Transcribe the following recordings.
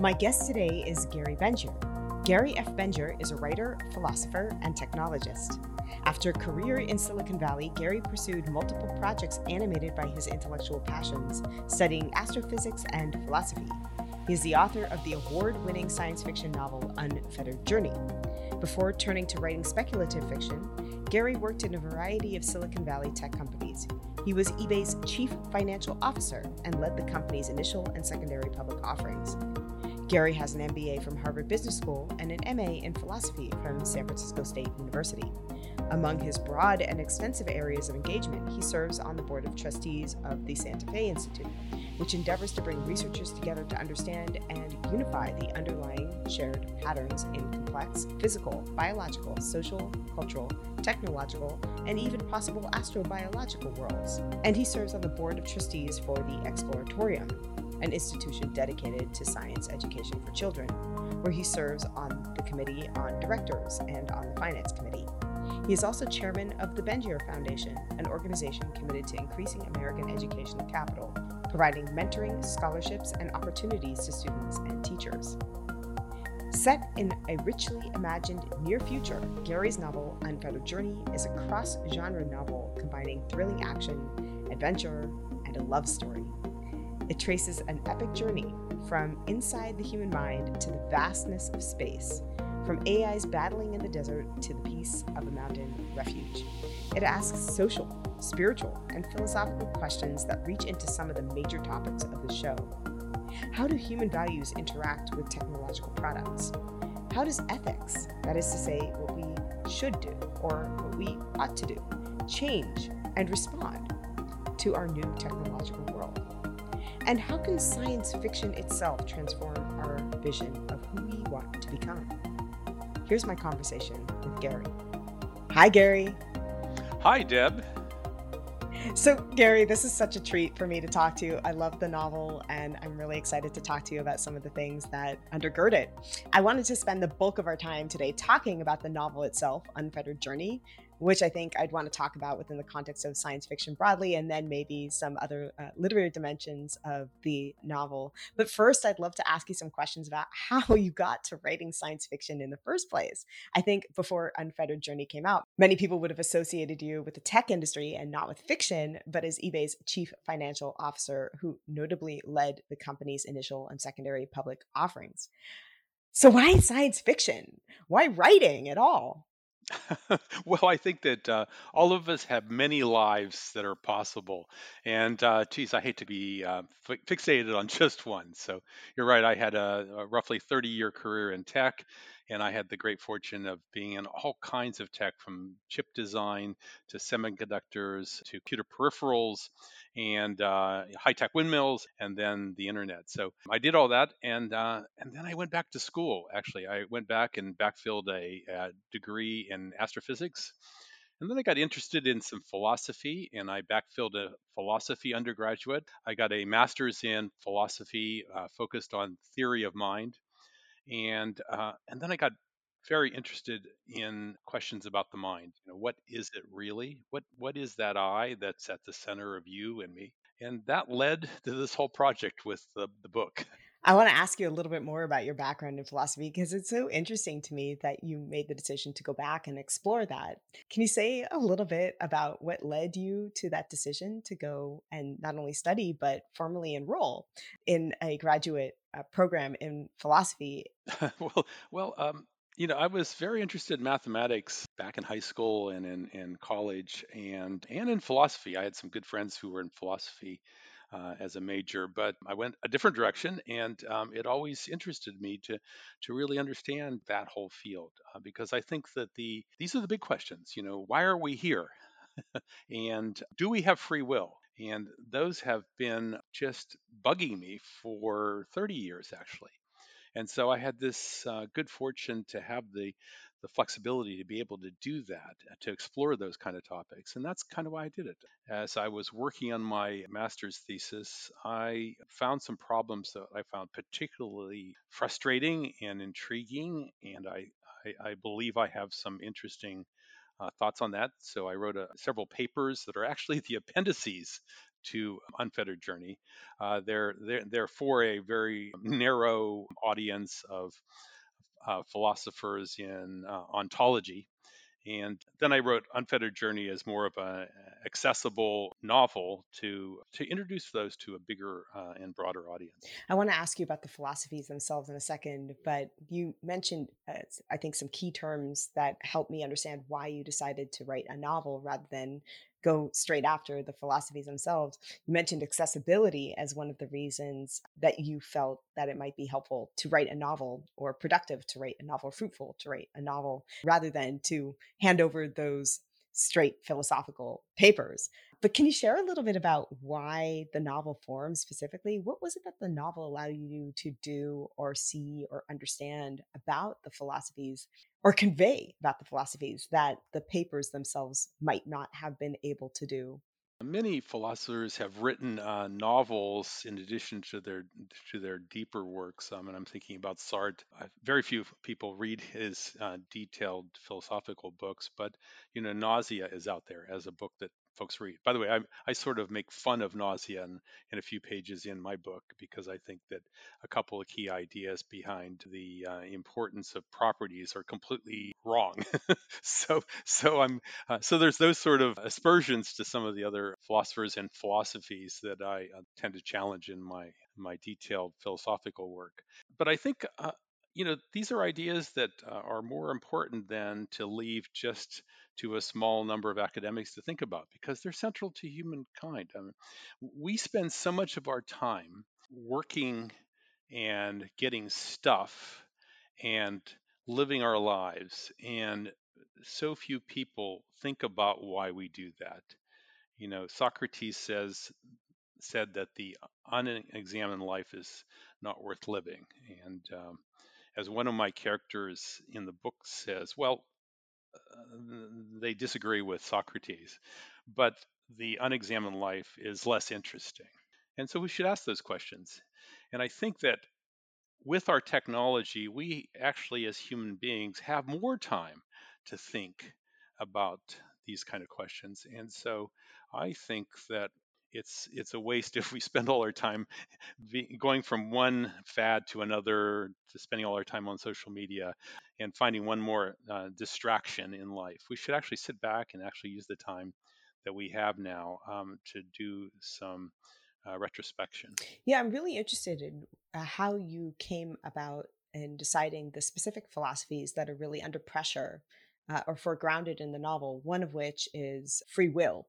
My guest today is Gary Bengier. Gary F. Bengier is a writer, philosopher, and technologist. After a career in Silicon Valley, Gary pursued multiple projects animated by his intellectual passions, studying astrophysics and philosophy. He is the author of the award winning science fiction novel Unfettered Journey. Before turning to writing speculative fiction, Gary worked in a variety of Silicon Valley tech companies. He was eBay's chief financial officer and led the company's initial and secondary public offerings. Gary has an MBA from Harvard Business School and an MA in philosophy from San Francisco State University. Among his broad and extensive areas of engagement, he serves on the board of trustees of the Santa Fe Institute, which endeavors to bring researchers together to understand and unify the underlying shared patterns in complex physical, biological, social, cultural, technological, and even possible astrobiological worlds. And he serves on the board of trustees for the Exploratorium, an institution dedicated to science education for children, where he serves on the committee on directors and on the finance committee. He is also chairman of the Bengier Foundation, an organization committed to increasing American educational capital, providing mentoring, scholarships, and opportunities to students and teachers. Set in a richly imagined near future, Gary's novel Unfettered Journey is a cross genre novel combining thrilling action, adventure, and a love story. It traces an epic journey from inside the human mind to the vastness of space, from AI's battling in the desert to the peace of a mountain refuge. It asks social, spiritual, and philosophical questions that reach into some of the major topics of the show. How do human values interact with technological products? How does ethics, that is to say, what we should do or what we ought to do, change and respond to our new technological world? And how can science fiction itself transform our vision of who we want to become? Here's my conversation with Gary. Hi, Gary. Hi, Deb. So, Gary, this is such a treat for me to talk to you. I love the novel, and I'm really excited to talk to you about some of the things that undergird it. I wanted to spend the bulk of our time today talking about the novel itself, Unfettered Journey, which I think I'd want to talk about within the context of science fiction broadly, and then maybe some other uh, literary dimensions of the novel. But first, I'd love to ask you some questions about how you got to writing science fiction in the first place. I think before Unfettered Journey came out, many people would have associated you with the tech industry and not with fiction, but as eBay's chief financial officer, who notably led the company's initial and secondary public offerings. So, why science fiction? Why writing at all? well, I think that uh, all of us have many lives that are possible. And uh, geez, I hate to be uh, fi- fixated on just one. So you're right. I had a, a roughly 30 year career in tech, and I had the great fortune of being in all kinds of tech from chip design to semiconductors to computer peripherals and uh, high tech windmills, and then the internet. So I did all that, and uh, and then I went back to school. Actually, I went back and backfilled a, a degree in astrophysics. And then I got interested in some philosophy and I backfilled a philosophy undergraduate. I got a master's in philosophy uh, focused on theory of mind. And, uh, and then I got very interested in questions about the mind. You know, what is it really? What what is that I that's at the center of you and me? And that led to this whole project with the, the book. I want to ask you a little bit more about your background in philosophy because it's so interesting to me that you made the decision to go back and explore that. Can you say a little bit about what led you to that decision to go and not only study, but formally enroll in a graduate program in philosophy? well, well, um, you know, I was very interested in mathematics back in high school and in, in college and and in philosophy. I had some good friends who were in philosophy uh, as a major, but I went a different direction, and um, it always interested me to to really understand that whole field uh, because I think that the these are the big questions. You know, why are we here, and do we have free will? And those have been just bugging me for 30 years, actually. And so I had this uh, good fortune to have the the flexibility to be able to do that, uh, to explore those kind of topics. And that's kind of why I did it. As I was working on my master's thesis, I found some problems that I found particularly frustrating and intriguing. And I, I, I believe I have some interesting uh, thoughts on that. So I wrote a, several papers that are actually the appendices to Unfettered Journey. Uh, they're, they're, they're for a very narrow audience of uh, philosophers in uh, ontology. And then I wrote Unfettered Journey as more of an accessible novel to to introduce those to a bigger uh, and broader audience. I want to ask you about the philosophies themselves in a second, but you mentioned uh, I think some key terms that help me understand why you decided to write a novel rather than go straight after the philosophies themselves. You mentioned accessibility as one of the reasons that you felt that it might be helpful to write a novel or productive to write a novel, fruitful to write a novel, rather than to hand over those straight philosophical papers. But can you share a little bit about why the novel form specifically? What was it that the novel allowed you to do or see or understand about the philosophies or convey about the philosophies that the papers themselves might not have been able to do? Many philosophers have written uh, novels in addition to their to their deeper works. Um, and I'm thinking about Sartre. Uh, very few people read his uh, detailed philosophical books, but you know, Nausea is out there as a book that folks read. By the way, I, I sort of make fun of nausea in, in, a few pages in my book because I think that a couple of key ideas behind the uh, importance of properties are completely wrong. so so I'm uh, so there's those sort of aspersions to some of the other philosophers and philosophies that I uh, tend to challenge in my my detailed philosophical work. But I think uh, you know, these are ideas that uh, are more important than to leave just to a small number of academics to think about because they're central to humankind. I mean, we spend so much of our time working and getting stuff and living our lives, and so few people think about why we do that. You know, Socrates says said that the unexamined life is not worth living, and um, as one of my characters in the book says, well, uh, they disagree with Socrates, but the unexamined life is less interesting. And so we should ask those questions. And I think that with our technology, we actually, as human beings, have more time to think about these kind of questions. And so I think that it's it's a waste if we spend all our time going from one fad to another to spending all our time on social media and finding one more uh, distraction in life. We should actually sit back and actually use the time that we have now um, to do some uh, retrospection. Yeah i'm really interested in uh, how you came about in deciding the specific philosophies that are really under pressure uh, or foregrounded in the novel one of which is free will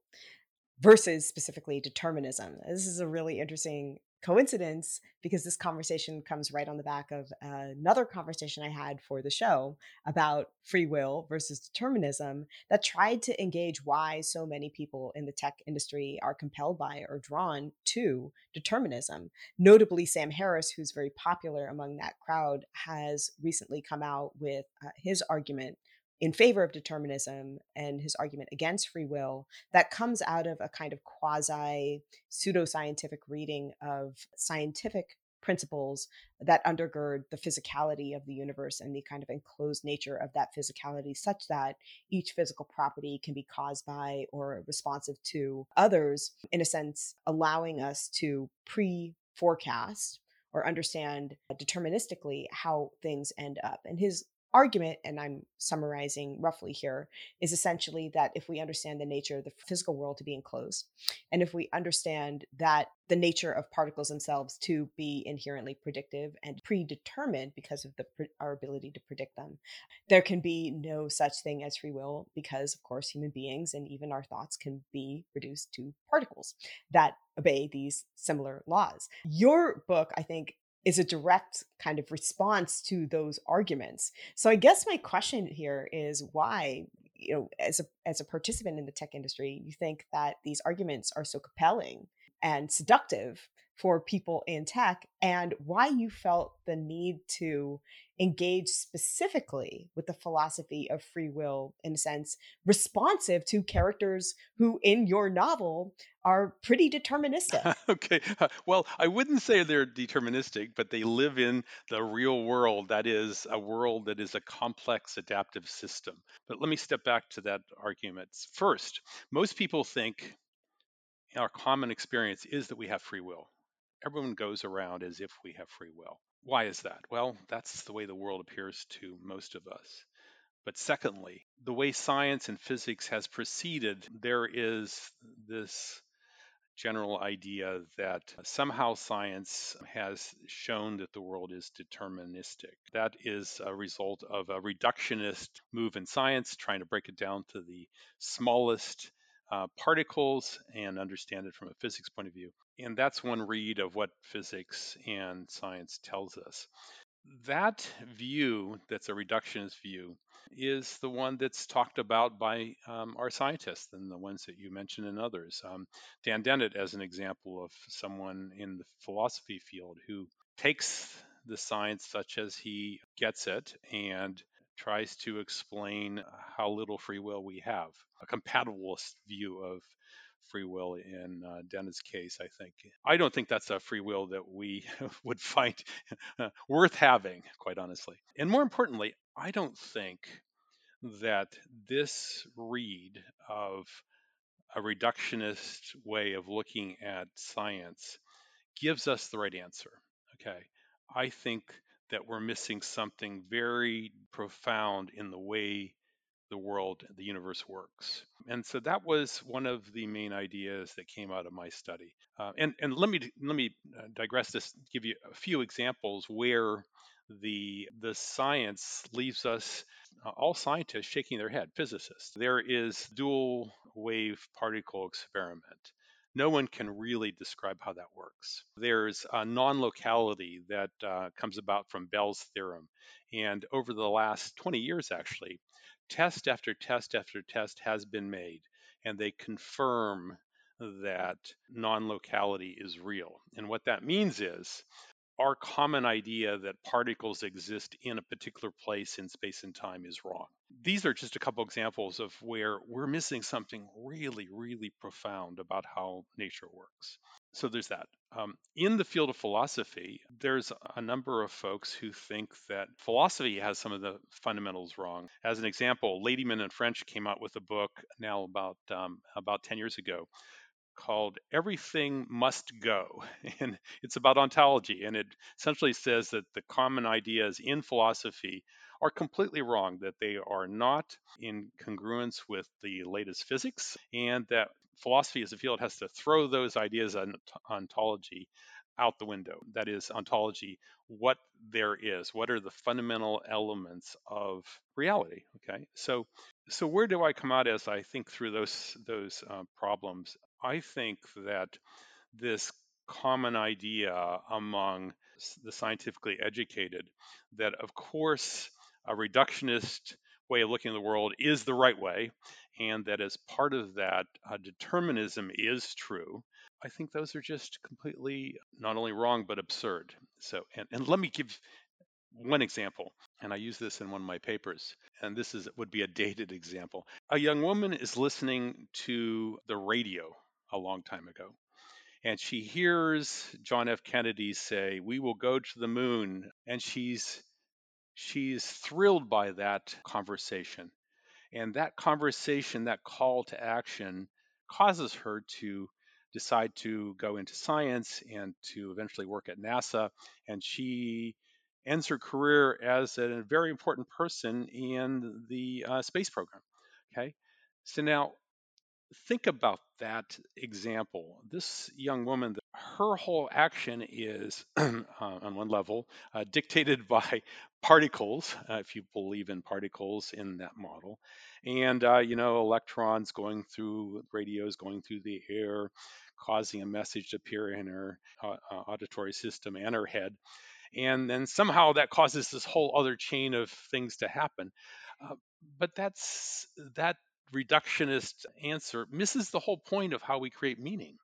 versus specifically determinism. This is a really interesting coincidence because this conversation comes right on the back of another conversation I had for the show about free will versus determinism that tried to engage why so many people in the tech industry are compelled by or drawn to determinism. Notably, Sam Harris, who's very popular among that crowd, has recently come out with uh, his argument in favor of determinism and his argument against free will that comes out of a kind of quasi pseudoscientific reading of scientific principles that undergird the physicality of the universe and the kind of enclosed nature of that physicality, such that each physical property can be caused by or responsive to others, in a sense, allowing us to pre forecast or understand deterministically how things end up. And his argument, and I'm summarizing roughly here, is essentially that if we understand the nature of the physical world to be enclosed, and if we understand that the nature of particles themselves to be inherently predictive and predetermined because of the our ability to predict them, there can be no such thing as free will because, of course, human beings and even our thoughts can be reduced to particles that obey these similar laws. Your book, I think, is a direct kind of response to those arguments. So I guess my question here is why you know as a as a participant in the tech industry you think that these arguments are so compelling and seductive for people in tech and why you felt the need to engage specifically with the philosophy of free will in a sense responsive to characters who in your novel are pretty deterministic. Okay uh, well i wouldn't say they're deterministic but they live in the real world that is a world that is a complex adaptive system. But let me step back to that argument first most people think our common experience is that we have free will everyone goes around as if we have free will. Why is that? Well, that's the way the world appears to most of us. But secondly, the way science and physics has proceeded, there is this general idea that somehow science has shown that the world is deterministic. That is a result of a reductionist move in science, trying to break it down to the smallest uh, particles and understand it from a physics point of view. And that's one read of what physics and science tells us. That view, that's a reductionist view, is the one that's talked about by um, our scientists and the ones that you mentioned and others. Um, Dan Dennett, as an example of someone in the philosophy field who takes the science such as he gets it and tries to explain how little free will we have, a compatibilist view of free will in uh, case, I think. I don't think that's a free will that we would find worth having, quite honestly. And more importantly, I don't think that this read of a reductionist way of looking at science gives us the right answer. Okay. I think that we're missing something very profound in the way the world, the universe works. And so that was one of the main ideas that came out of my study. Uh, and and let me let me uh, digress this, give you a few examples where the the science leaves us uh, all scientists shaking their head physicists there is dual wave particle experiment no one can really describe how that works. There's a non locality that uh, comes about from Bell's theorem. And over the last 20 years, actually, test after test after test has been made, and they confirm that non locality is real. And what that means is our common idea that particles exist in a particular place in space and time is wrong. These are just a couple examples of where we're missing something really, really profound about how nature works. So there's that. Um, in the field of philosophy, there's a number of folks who think that philosophy has some of the fundamentals wrong. As an example, Ladyman and French came out with a book now about um, about 10 years ago called Everything Must Go. And it's about ontology. And it essentially says that the common ideas in philosophy are completely wrong, that they are not in congruence with the latest physics, and that philosophy as a field has to throw those ideas on ontology out the window. That is ontology, what there is, what are the fundamental elements of reality. Okay, so so where do I come out as I think through those those uh, problems? I think that this common idea among the scientifically educated that, of course, a reductionist way of looking at the world is the right way, and that as part of that, uh, determinism is true. I think those are just completely not only wrong but absurd. So, and, and let me give one example, and I use this in one of my papers, and this is would be a dated example. A young woman is listening to the radio a long time ago. And she hears John F. Kennedy say, "We will go to the moon," and she's she's thrilled by that conversation. And that conversation, that call to action, causes her to decide to go into science and to eventually work at NASA. And she ends her career as a very important person in the uh, space program. Okay. So now think about that example. This young woman, her whole action is, uh, on one level, uh, dictated by particles, uh, if you believe in particles in that model, and uh, you know electrons going through radios going through the air, causing a message to appear in her uh, uh, auditory system and her head, and then somehow that causes this whole other chain of things to happen. but that's that reductionist answer misses the whole point of how we create meaning.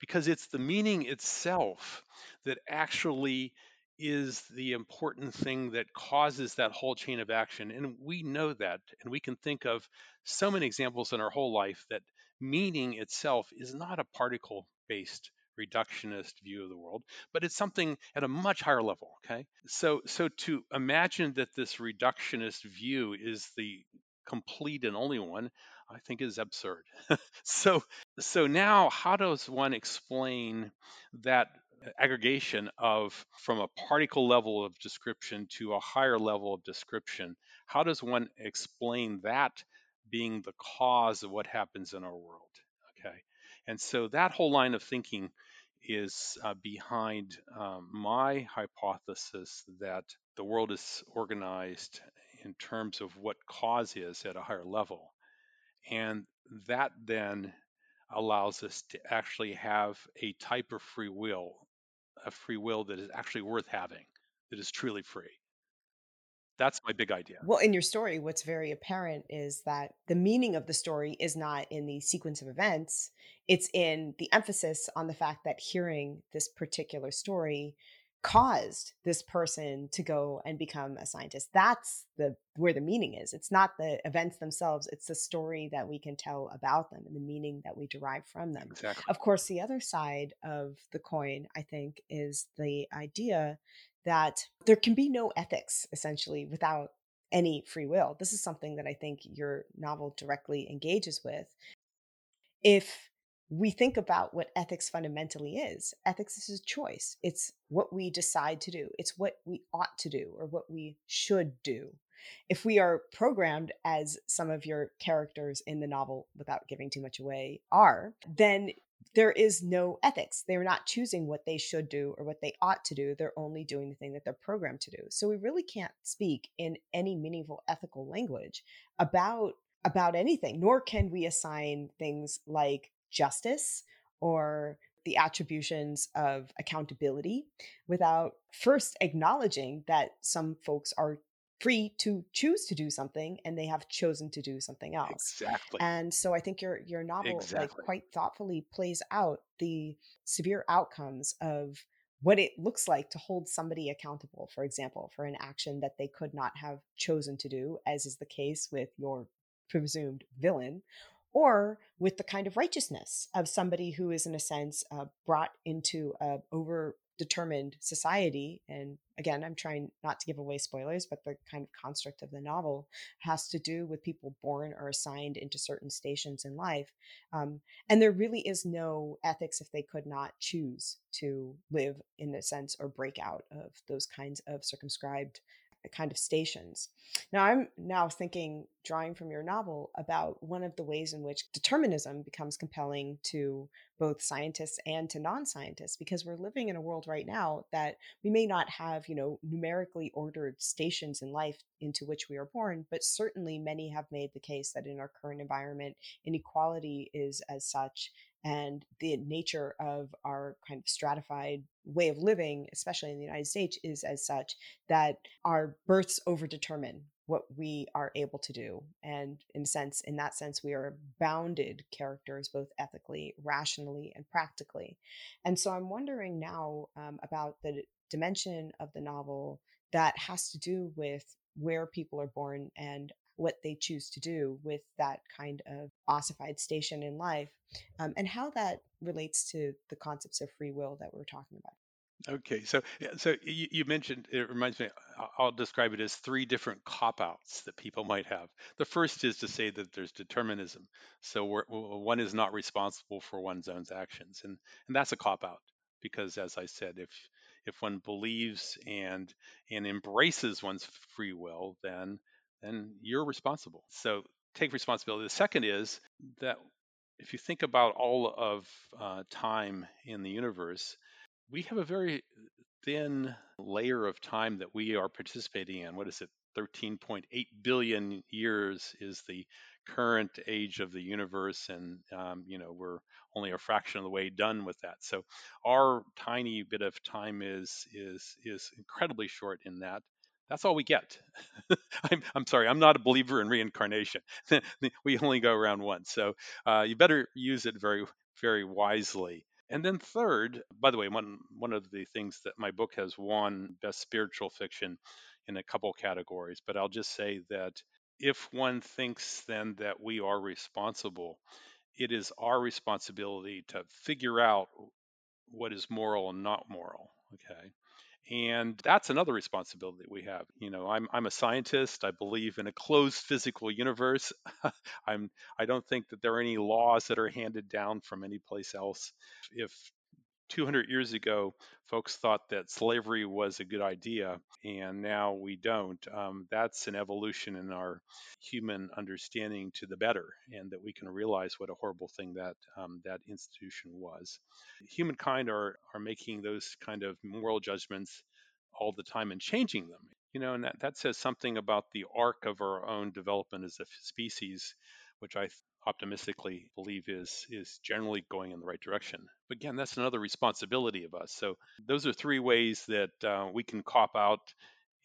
because it's the meaning itself that actually is the important thing that causes that whole chain of action. And we know that. And we can think of so many examples in our whole life that meaning itself is not a particle based reductionist view of the world, but it's something at a much higher level. Okay. So so to imagine that this reductionist view is the complete and only one, I think is absurd. so so now how does one explain that aggregation of from a particle level of description to a higher level of description how does one explain that being the cause of what happens in our world okay? And so that whole line of thinking is uh, behind um, my hypothesis that the world is organized in terms of what cause is at a higher level. And that then allows us to actually have a type of free will a free will that is actually worth having, that is truly free. That's my big idea. Well, in your story, what's very apparent is that the meaning of the story is not in the sequence of events, it's in the emphasis on the fact that hearing this particular story caused this person to go and become a scientist. That's the where the meaning is. It's not the events themselves. It's the story that we can tell about them and the meaning that we derive from them. Exactly. of course the other side of the coin i think is the idea that there can be no ethics essentially without any free will. This is something that i think your novel directly engages with. If we think about what ethics fundamentally is. Ethics is a choice. It's what we decide to do. It's what we ought to do or what we should do. If we are programmed, as some of your characters in the novel, without giving too much away, are, then there is no ethics. They're not choosing what they should do or what they ought to do. They're only doing the thing that they're programmed to do. So we really can't speak in any meaningful ethical language about about anything, nor can we assign things like justice or the attributions of accountability without first acknowledging that some folks are free to choose to do something and they have chosen to do something else exactly and so i think your your novel exactly. like quite thoughtfully plays out the severe outcomes of what it looks like to hold somebody accountable for example for an action that they could not have chosen to do as is the case with your presumed villain or with the kind of righteousness of somebody who is in a sense uh, brought into a over determined society and again i'm trying not to give away spoilers but the kind of construct of the novel has to do with people born or assigned into certain stations in life um, and there really is no ethics if they could not choose to live in a sense or break out of those kinds of circumscribed kind of stations. Now, I'm now thinking, drawing from your novel, about one of the ways in which determinism becomes compelling to both scientists and to non scientists, because we're living in a world right now that we may not have, you know, numerically ordered stations in life into which we are born, but certainly many have made the case that in our current environment, inequality is as such and the nature of our kind of stratified way of living, especially in the United States, is as such that our births overdetermine what we are able to do. And in sense, in that sense, we are bounded characters, both ethically, rationally, and practically. And so I'm wondering now um, about the dimension of the novel that has to do with where people are born and what they choose to do with that kind of ossified station in life um, and how that relates to the concepts of free will that we're talking about. Okay, so so you, you, mentioned it reminds me. I'll describe it as three different cop outs that people might have. The first is to say that there's determinism, so one is not responsible for one's own actions, and and that's a cop out because, as I said, if if one believes and and embraces one's free will, then then you're responsible. So take responsibility. The second is that if you think about all of uh, time in the universe, we have a very thin layer of time that we are participating in. What is it? 13.8 billion years is the current age of the universe, and um, you know we're only a fraction of the way done with that. So our tiny bit of time is is is incredibly short in that that's all we get. I'm, I'm sorry, I'm not a believer in reincarnation. we only go around once. So uh, you better use it very, very wisely. And then third, by the way, one one of the things that my book has won best spiritual fiction in a couple categories, but I'll just say that if one thinks then that we are responsible, it is our responsibility to figure out what is moral and not moral. Okay. And that's another responsibility we have. You know, I'm I'm a scientist. I believe in a closed physical universe. I'm I don't think that there are any laws that are handed down from any place else. If 200 years ago, folks thought that slavery was a good idea, and now we don't. Um, that's an evolution in our human understanding to the better, and that we can realize what a horrible thing that um, that institution was. Humankind are are making those kind of moral judgments all the time and changing them. You know, and that, that says something about the arc of our own development as a species, which I optimistically believe is is generally going in the right direction. But again, that's another responsibility of us. So those are three ways that uh, we can cop out.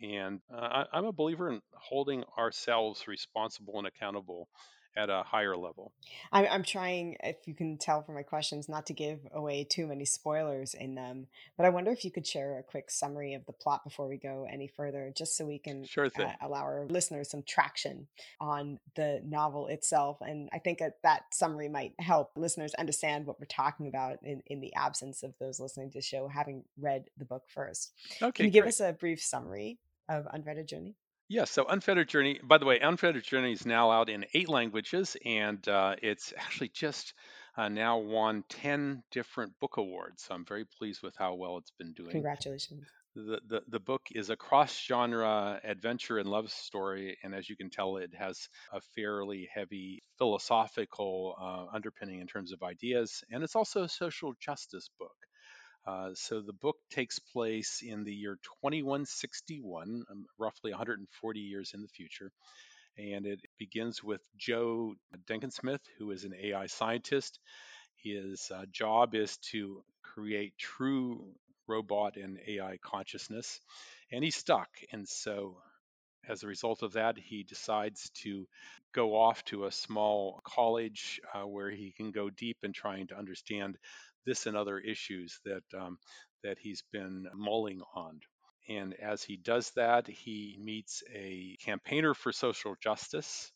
And uh, I, I'm a believer in holding ourselves responsible and accountable at a higher level. I'm, I'm trying, if you can tell from my questions, not to give away too many spoilers in them, but I wonder if you could share a quick summary of the plot before we go any further, just so we can sure uh, allow our listeners some traction on the novel itself. And I think that, that summary might help listeners understand what we're talking about in, in the absence of those listening to the show having read the book first. Okay, can you give us a brief summary of Unfettered Journey? Yeah, so Unfettered Journey, by the way, Unfettered Journey is now out in eight languages, and uh, it's actually just uh, now won 10 different book awards. So I'm very pleased with how well it's been doing. Congratulations. The, the, the book is a cross genre adventure and love story, and as you can tell, it has a fairly heavy philosophical uh, underpinning in terms of ideas, and it's also a social justice book. Uh, so the book takes place in the year 2161, um, roughly 140 years in the future. And it begins with Joe Denkensmith, who is an AI scientist. His uh, job is to create true robot and AI consciousness. And he's stuck. And so as a result of that, he decides to go off to a small college uh, where he can go deep in trying to understand this and other issues that um, that he's been mulling on. And as he does that, he meets a campaigner for social justice.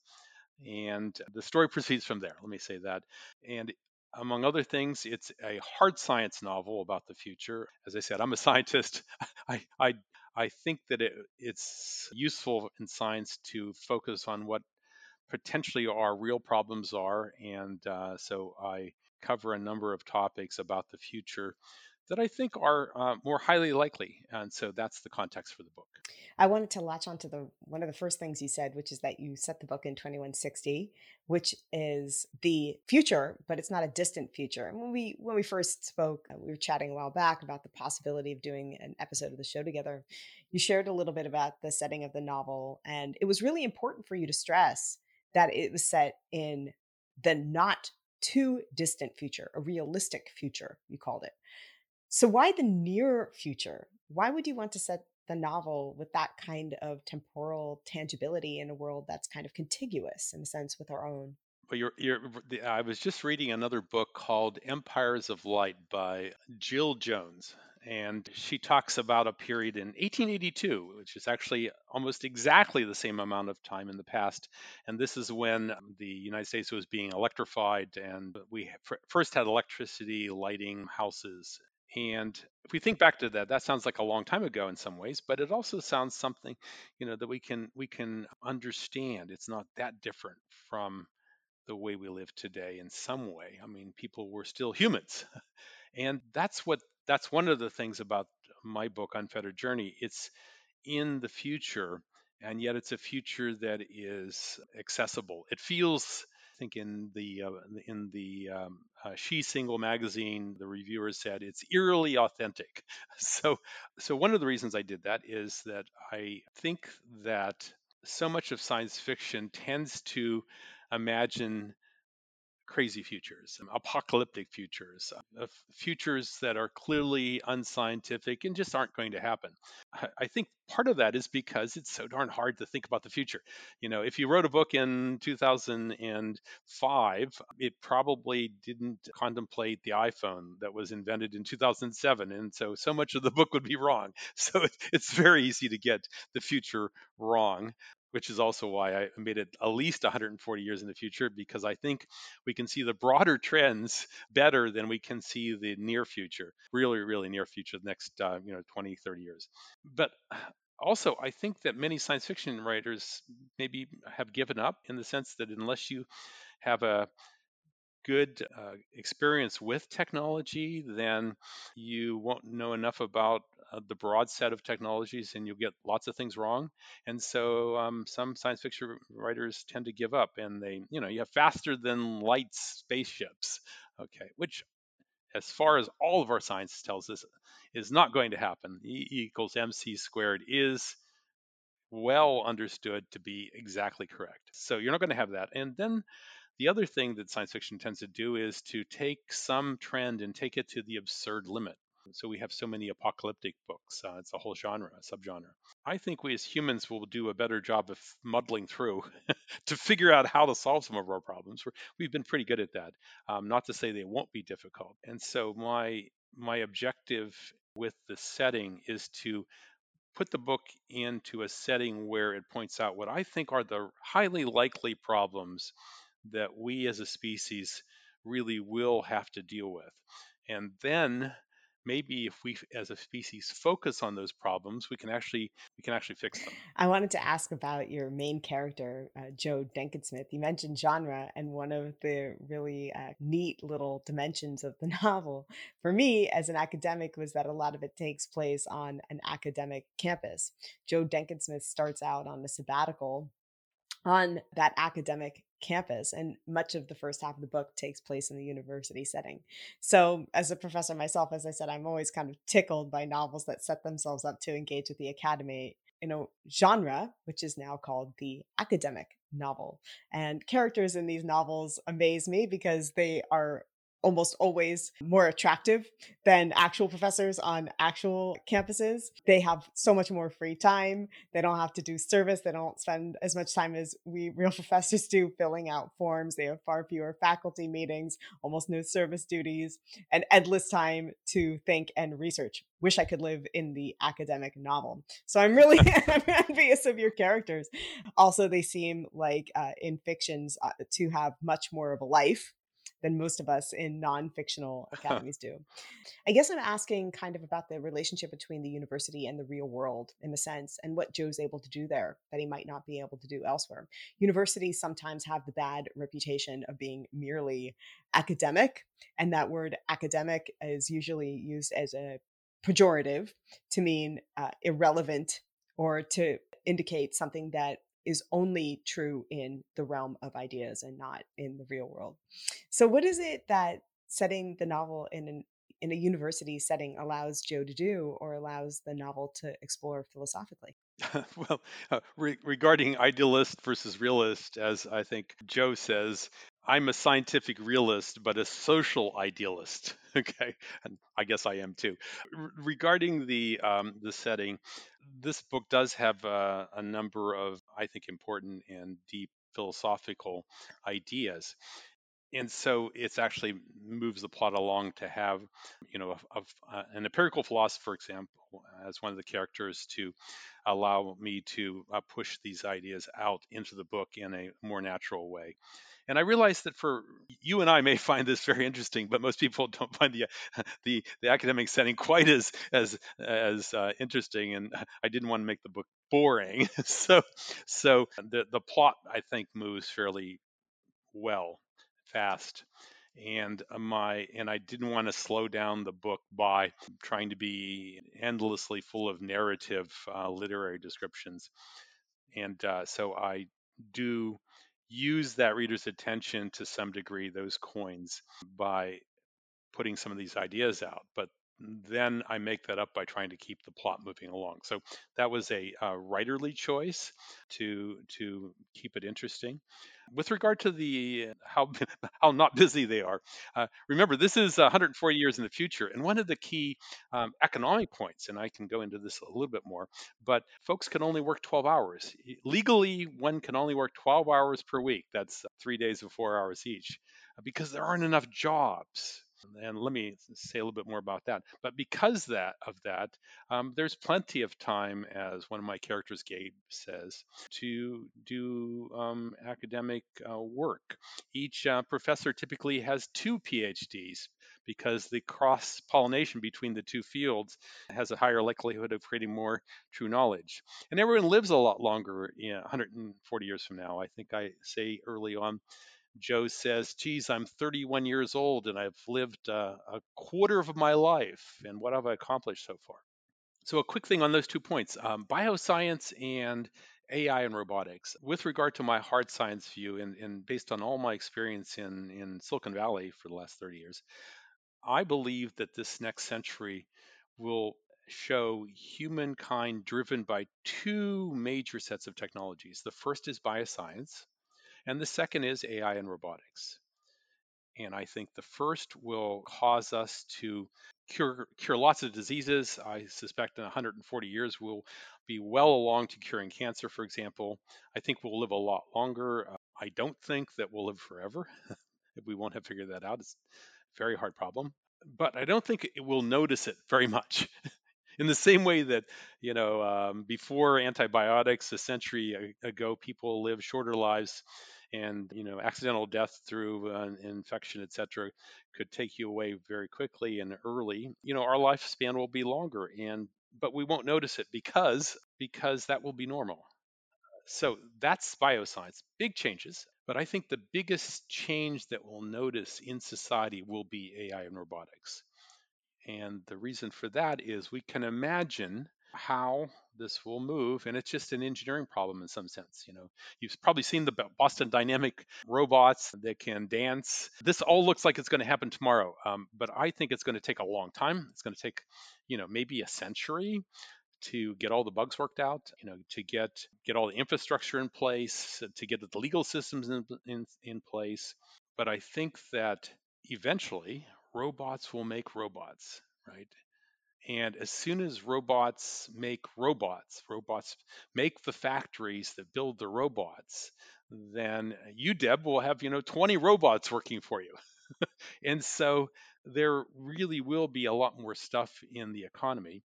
And the story proceeds from there. Let me say that. And among other things, it's a hard science novel about the future. As I said, I'm a scientist. I, I, I think that it, it's useful in science to focus on what potentially our real problems are. And uh, so I cover a number of topics about the future that I think are uh, more highly likely. And so that's the context for the book. I wanted to latch onto the one of the first things you said, which is that you set the book in 2160, which is the future, but it's not a distant future. And when we when we first spoke, uh, we were chatting a while back about the possibility of doing an episode of the show together. You shared a little bit about the setting of the novel, and it was really important for you to stress that it was set in the not too distant future, a realistic future, you called it. So, why the near future? Why would you want to set the novel with that kind of temporal tangibility in a world that's kind of contiguous in a sense with our own? Well, you're, you're, I was just reading another book called Empires of Light by Jill Jones and she talks about a period in 1882, which is actually almost exactly the same amount of time in the past. And this is when the United States was being electrified, and we first had electricity lighting houses. And if we think back to that, that sounds like a long time ago in some ways, but it also sounds something, you know, that we can we can understand. It's not that different from the way we live today in some way. I mean, people were still humans. And that's what that's one of the things about my book unfettered journey. It's in the future and yet it's a future that is accessible. It feels i think in the uh, in the um, uh, she single magazine the reviewer said it's eerily authentic. So so one of the reasons i did that is that i think that so much of science fiction tends to imagine crazy futures, apocalyptic futures, uh, futures that are clearly unscientific and just aren't going to happen. I think part of that is because it's so darn hard to think about the future. You know, if you wrote a book in 2005, it probably didn't contemplate the iPhone that was invented in 2007. And so, so much of the book would be wrong. So it's very easy to get the future wrong which is also why I made it at least 140 years in the future because I think we can see the broader trends better than we can see the near future, really, really near future, the next uh, you know 20, 30 years. But also, I think that many science fiction writers maybe have given up in the sense that unless you have a good uh, experience with technology, then you won't know enough about uh, the broad set of technologies and you'll get lots of things wrong. And so um, some science fiction writers tend to give up and they, you know, you have faster than light spaceships, okay, which as far as all of our science tells us is not going to happen. E equals mc squared is well understood to be exactly correct. So you're not going to have that. And then the other thing that science fiction tends to do is to take some trend and take it to the absurd limit. So we have so many apocalyptic books. Uh, it's a whole genre, a subgenre. I think we as humans will do a better job of muddling through to figure out how to solve some of our problems. we have been pretty good at that. Um, not to say they won't be difficult. And so my my objective with the setting is to put the book into a setting where it points out what I think are the highly likely problems that we as a species really will have to deal with. And then maybe if we as a species focus on those problems we can actually we can actually fix them. I wanted to ask about your main character uh, joe denkensmith you mentioned genre and one of the really uh, neat little dimensions of the novel for me as an academic was that a lot of it takes place on an academic campus. Joe denkensmith starts out on a sabbatical on that academic campus and much of the first half of the book takes place in the university setting. So as a professor myself as i said i'm always kind of tickled by novels that set themselves up to engage with the academy in a genre which is now called the academic novel. And characters in these novels amaze me because they are almost always more attractive than actual professors on actual campuses. They have so much more free time. They don't have to do service. They don't spend as much time as we real professors do filling out forms. They have far fewer faculty meetings, almost no service duties, and endless time to think and research. Wish I could live in the academic novel. So I'm really I'm envious of your characters. Also, they seem like uh, in fictions uh, to have much more of a life than most of us in non-fictional academies do. I guess I'm asking kind of about the relationship between the university and the real world in the sense and what Joe's able to do there that he might not be able to do elsewhere. Universities sometimes have the bad reputation of being merely academic, and that word academic is usually used as a pejorative to mean uh, irrelevant or to indicate something that is only true in the realm of ideas and not in the real world. So, what is it that setting the novel in an in a university setting allows Joe to do, or allows the novel to explore philosophically? well, uh, re- regarding idealist versus realist, as I think Joe says, I'm a scientific realist, but a social idealist. Okay, and I guess I am too. R- regarding the um, the setting, this book does have uh, a number of, I think, important and deep philosophical ideas. And so it's actually moves the plot along to have you know a, a, uh, an empirical philosopher for example as one of the characters to allow me to uh, push these ideas out into the book in a more natural way and I realize that for you and I may find this very interesting, but most people don't find the the, the academic setting quite as as as uh, interesting. And I didn't want to make the book boring, so so the the plot I think moves fairly well fast and uh, my and I didn't want to slow down the book by trying to be endlessly full of narrative uh, literary descriptions, and uh, so I do use that reader's attention to some degree those coins by putting some of these ideas out. But then I make that up by trying to keep the plot moving along. So that was a uh, writerly choice to to keep it interesting. With regard to the how how not busy they are, uh, remember this is 140 years in the future, and one of the key um, economic points, and I can go into this a little bit more, but folks can only work 12 hours legally. One can only work 12 hours per week. That's three days of four hours each, because there aren't enough jobs and let me say a little bit more about that. But because that of that, um, there's plenty of time, as one of my characters, Gabe, says, to do um, academic uh, work. Each uh, professor typically has two PhDs because the cross pollination between the two fields has a higher likelihood of creating more true knowledge. And everyone lives a lot longer, you know, 140 years from now. I think I say early on Joe says, Geez, I'm 31 years old and I've lived uh, a quarter of my life. And what have I accomplished so far? So, a quick thing on those two points um, bioscience and AI and robotics. With regard to my hard science view, and, and based on all my experience in, in Silicon Valley for the last 30 years, I believe that this next century will show humankind driven by two major sets of technologies. The first is bioscience, and the second is AI and robotics. And I think the first will cause us to cure, cure lots of diseases. I suspect in 140 years we'll be well along to curing cancer, for example. I think we'll live a lot longer. Uh, I don't think that we'll live forever. we won't have figured that out. It's a very hard problem. But I don't think it will notice it very much. in the same way that you know um, before antibiotics a century ago people lived shorter lives and you know accidental death through uh, infection etc could take you away very quickly and early. You know our lifespan will be longer and but we won't notice it because because that will be normal. So that's bioscience. Big changes but i think the biggest change that we'll notice in society will be ai and robotics. And the reason for that is we can imagine how this will move and it's just an engineering problem in some sense you know. You've probably seen the boston dynamic robots that can dance. This all looks like it's going to happen tomorrow um, but i think it's going to take a long time. It's going to take you know maybe a century to get all the bugs worked out you know to get get all the infrastructure in place to get the legal systems in, in, in place. But i think that eventually robots will make robots right and as soon as robots make robots, robots make the factories that build the robots, then you, Deb, will have, you know, 20 robots working for you. and so there really will be a lot more stuff in the economy.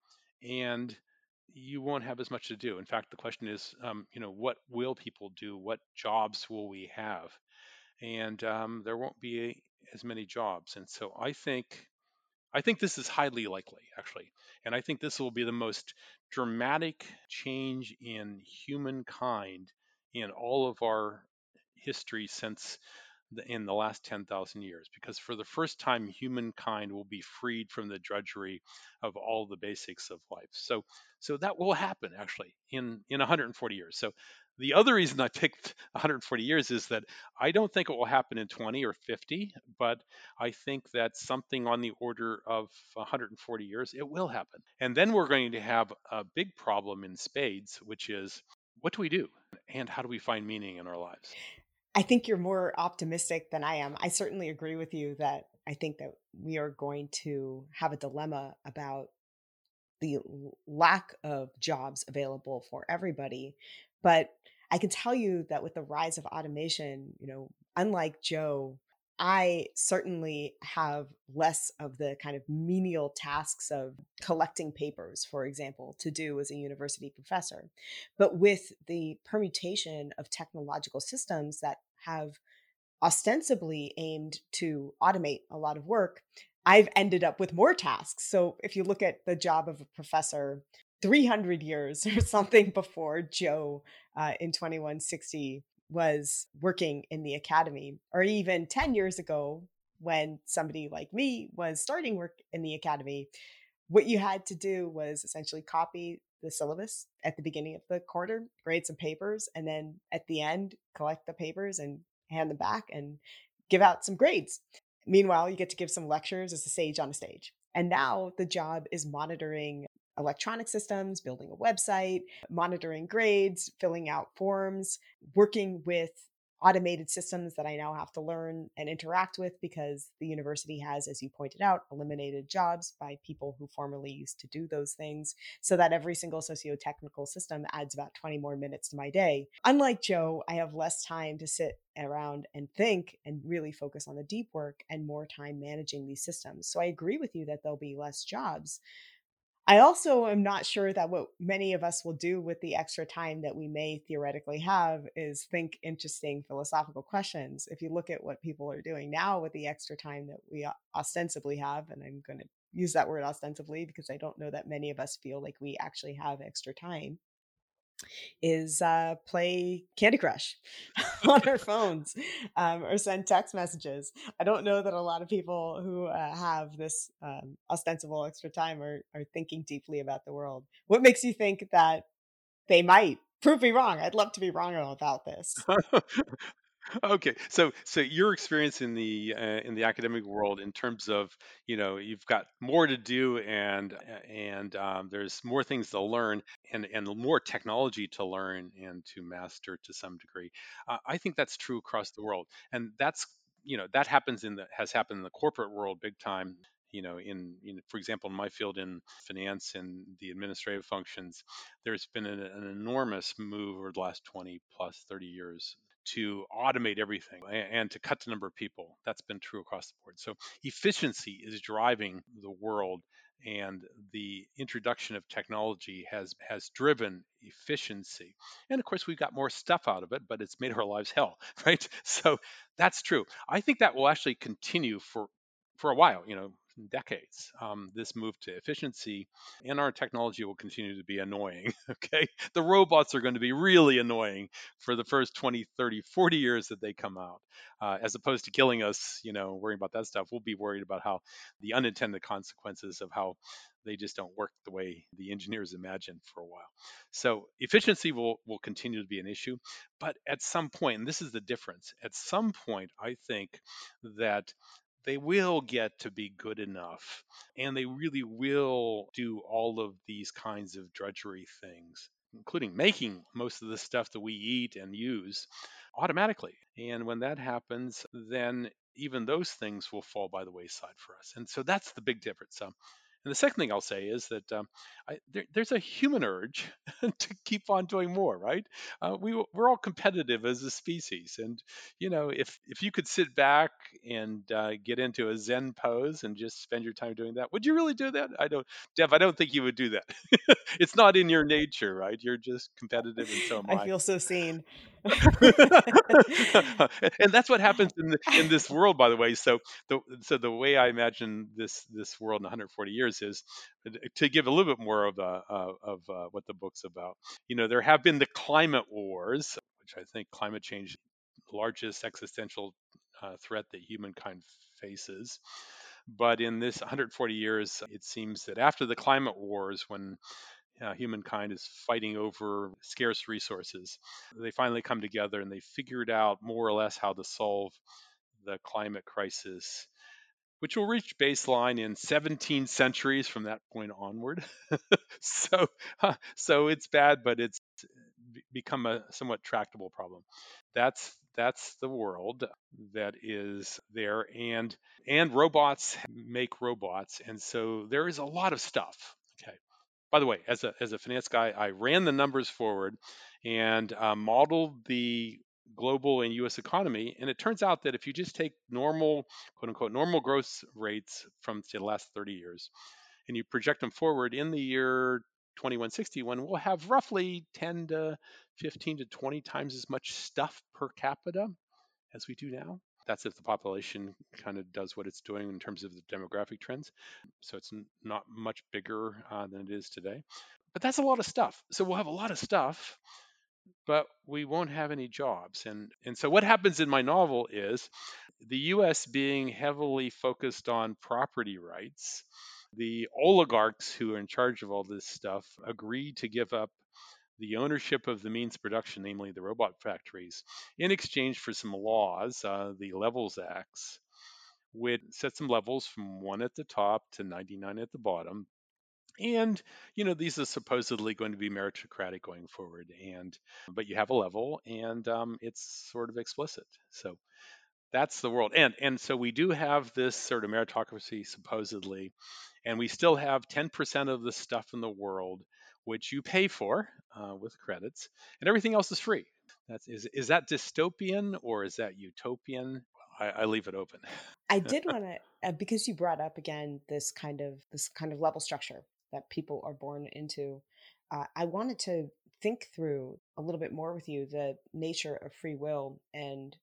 And you won't have as much to do. In fact, the question is, um, you know, what will people do? What jobs will we have? And um, there won't be as many jobs. And so I think I think this is highly likely, actually. And I think this will be the most dramatic change in humankind in all of our history since the, in the last 10,000 years, because for the first time, humankind will be freed from the drudgery of all the basics of life. So, so that will happen actually in in 140 years. So, the other reason I picked 140 years is that I don't think it will happen in 20 or 50, but I think that something on the order of 140 years, it will happen. And then we're going to have a big problem in spades, which is what do we do? And how do we find meaning in our lives? I think you're more optimistic than I am. I certainly agree with you that I think that we are going to have a dilemma about the lack of jobs available for everybody. But I can tell you that with the rise of automation, you know, unlike Joe, I certainly have less of the kind of menial tasks of collecting papers, for example, to do as a university professor. But with the permutation of technological systems that have ostensibly aimed to automate a lot of work, I've ended up with more tasks. So if you look at the job of a professor 300 years or something before Joe uh, in 2160 was working in the academy, or even 10 years ago when somebody like me was starting work in the academy, what you had to do was essentially copy the syllabus at the beginning of the quarter, grade some papers, and then at the end, collect the papers and hand them back and give out some grades. Meanwhile, you get to give some lectures as a sage on a stage. And now the job is monitoring electronic systems, building a website, monitoring grades, filling out forms, working with automated systems that I now have to learn and interact with because the university has, as you pointed out, eliminated jobs by people who formerly used to do those things, so that every single socio-technical system adds about 20 more minutes to my day. Unlike Joe, I have less time to sit around and think and really focus on the deep work and more time managing these systems. So I agree with you that there'll be less jobs. I also am not sure that what many of us will do with the extra time that we may theoretically have is think interesting philosophical questions. If you look at what people are doing now with the extra time that we ostensibly have, and I'm going to use that word ostensibly because I don't know that many of us feel like we actually have extra time is uh, play Candy Crush on our phones um, or send text messages. I don't know that a lot of people who uh, have this um, ostensible extra time are, are thinking deeply about the world. What makes you think that they might? Prove me wrong. I'd love to be wrong about this. okay so so your experience in the uh, in the academic world in terms of you know you've got more to do and and um, there's more things to learn and and more technology to learn and to master to some degree uh, i think that's true across the world. And that's you know that happens in the has happened in the corporate world big time you know in, in, for example in my field in finance and the administrative functions there's been an, an enormous move over the last 20 plus 30 years to automate everything and to cut the number of people. That's been true across the board. So efficiency is driving the world and the introduction of technology has has driven efficiency and of course we've got more stuff out of it but it's made our lives hell right so that's true i think that will actually continue for for a while you know decades. Um, this move to efficiency and our technology will continue to be annoying. Okay. The robots are going to be really annoying for the first 20, 30, 40 years that they come out, uh, as opposed to killing us, you know, worrying about that stuff. We'll be worried about how the unintended consequences of how they just don't work the way the engineers imagined for a while. So efficiency will, will continue to be an issue. But at some point, and this is the difference, at some point, I think that they will get to be good enough and they really will do all of these kinds of drudgery things including making most of the stuff that we eat and use automatically. And when that happens then even those things will fall by the wayside for us. And so that's the big difference. Um, and the second thing I'll say is that um, I, there, there's a human urge to keep on doing more, right? Uh, we, we're all competitive as a species. And, you know, if, if you could sit back and uh, get into a Zen pose and just spend your time doing that, would you really do that? I don't, Deb, I don't think you would do that. it's not in your nature, right? You're just competitive and so am I. I feel so seen. and that's what happens in the, in this world, by the way. So the so the way I imagine this this world in 140 years is uh, to give a little bit more of uh, of uh, what the book's about. You know, there have been the climate wars, which I think climate change the largest existential uh, threat that humankind faces. But in this 140 years, it seems that after the climate wars, when uh, humankind is fighting over scarce resources. They finally come together and they figured out more or less how to solve the climate crisis, which will reach baseline in 17 centuries from that point onward. so, so it's bad, but it's become a somewhat tractable problem. That's that's the world that is there and and robots make robots and so there is a lot of stuff by the way, as a as a finance guy, I ran the numbers forward and uh, modeled the global and U.S. economy, and it turns out that if you just take normal, quote unquote, normal growth rates from say, the last 30 years, and you project them forward in the year 2161, we'll have roughly 10 to 15 to 20 times as much stuff per capita as we do now. That's if the population kind of does what it's doing in terms of the demographic trends. So it's not much bigger uh, than it is today. But that's a lot of stuff. So we'll have a lot of stuff, but we won't have any jobs. And, and so what happens in my novel is the US being heavily focused on property rights, the oligarchs who are in charge of all this stuff agree to give up the ownership of the means of production, namely the robot factories, in exchange for some laws, uh, the Levels Acts, which sets some levels from one at the top to 99 at the bottom. And you know these are supposedly going to be meritocratic going forward, and but you have a level, and um, it's sort of explicit. So that's the world, and and so we do have this sort of meritocracy supposedly, and we still have 10% of the stuff in the world which you pay for uh, with credits, and everything else is free. That's is is that dystopian or is that utopian? I, I leave it open. I did want to uh, because you brought up again this kind of this kind of level structure that people are born into. Uh, I wanted to think through a little bit more with you the nature of free will and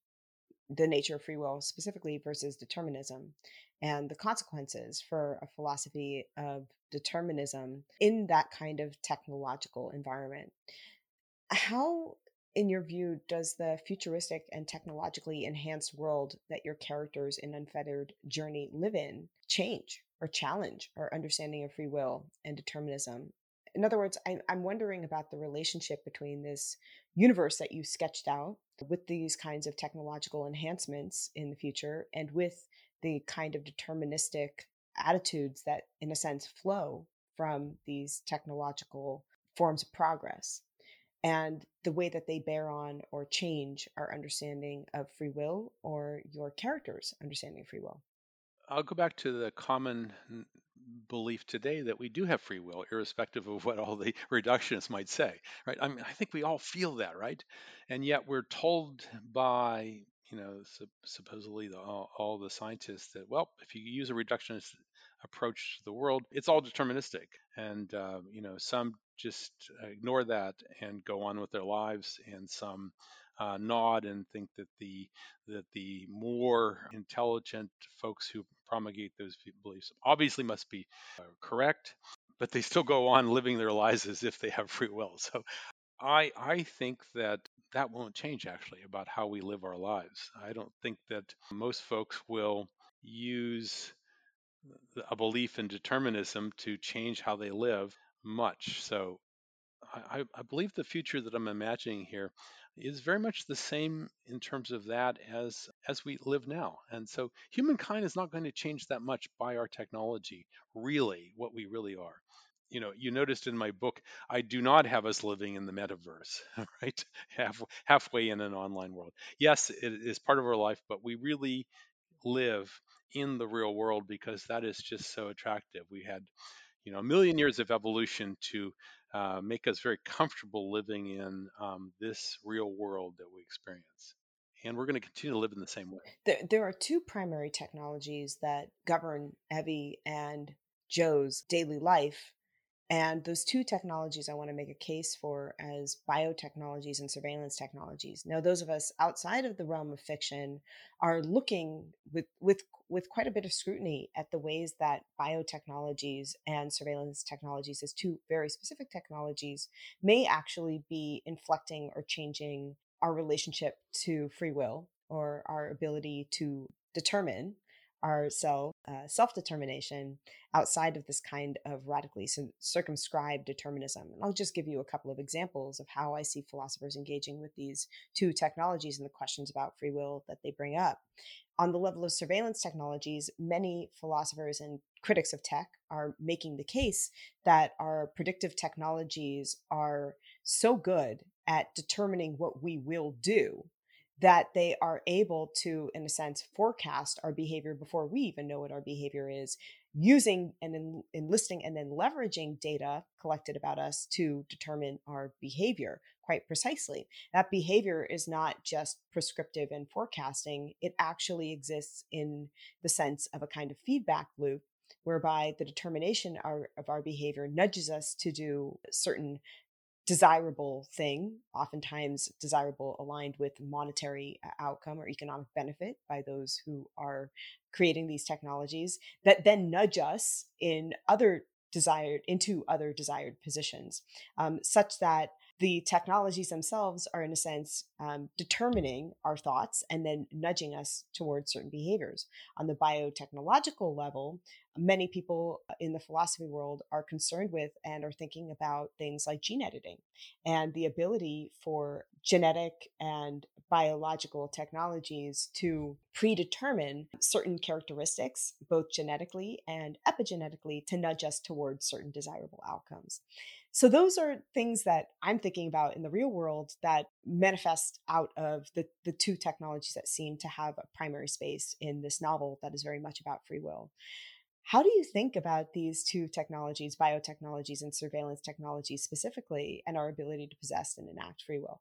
the nature of free will specifically versus determinism and the consequences for a philosophy of determinism in that kind of technological environment. How in your view, does the futuristic and technologically enhanced world that your characters in Unfettered Journey live in change or challenge our understanding of free will and determinism? In other words, I'm wondering about the relationship between this universe that you sketched out with these kinds of technological enhancements in the future and with the kind of deterministic attitudes that, in a sense, flow from these technological forms of progress and the way that they bear on or change our understanding of free will or your character's understanding of free will. I'll go back to the common belief today that we do have free will, irrespective of what all the reductionists might say, right? I mean, I think we all feel that, right? And yet we're told by, you know, supposedly the, all, all the scientists that, well, if you use a reductionist approach to the world, it's all deterministic. And, uh, you know, some just ignore that and go on with their lives, and some uh, nod and think that the that the more intelligent folks who promulgate those beliefs obviously must be uh, correct, but they still go on living their lives as if they have free will. So I I think that that won't change actually about how we live our lives. I don't think that most folks will use a belief in determinism to change how they live much. So I, I, believe the future that I'm imagining here is very much the same in terms of that as as we live now. And so humankind is not going to change that much by our technology, really, what we really are. You know, you noticed in my book, I do not have us living in the metaverse, right? Half, halfway in an online world. Yes, it is part of our life, but we really live in the real world because that is just so attractive. We had, you know, a million years of evolution to uh, make us very comfortable living in um, this real world that we experience. And we're going to continue to live in the same way. There, there are two primary technologies that govern Evie and Joe's daily life and those two technologies I want to make a case for as biotechnologies and surveillance technologies. Now, those of us outside of the realm of fiction are looking with with with quite a bit of scrutiny at the ways that biotechnologies and surveillance technologies, as two very specific technologies, may actually be inflecting or changing our relationship to free will or our ability to determine our self uh, self determination outside of this kind of radically circumscribed determinism. And I'll just give you a couple of examples of how I see philosophers engaging with these two technologies and the questions about free will that they bring up. On the level of surveillance technologies, many philosophers and critics of tech are making the case that our predictive technologies are so good at determining what we will do that they are able to, in a sense, forecast our behavior before we even know what our behavior is, using and en- enlisting and then leveraging data collected about us to determine our behavior quite precisely. That behavior is not just prescriptive and forecasting, it actually exists in the sense of a kind of feedback loop whereby the determination of our behavior nudges us to do certain desirable thing, oftentimes desirable aligned with monetary uh, outcome or economic benefit by those who are creating these technologies that then nudge us in other desired into other desired positions um, such that the technologies themselves are in a sense um, determining our thoughts and then nudging us towards certain behaviors on the biotechnological level many people in the philosophy world are concerned with and are thinking about things like gene editing and the ability for genetic and biological technologies to predetermine certain characteristics, both genetically and epigenetically, to nudge us towards certain desirable outcomes. So, those are things that I'm thinking about in the real world that manifest out of the, the two technologies that seem to have a primary space in this novel that is very much about free will. How do you think about these two technologies, biotechnologies and surveillance technologies specifically, and our ability to possess and enact free will?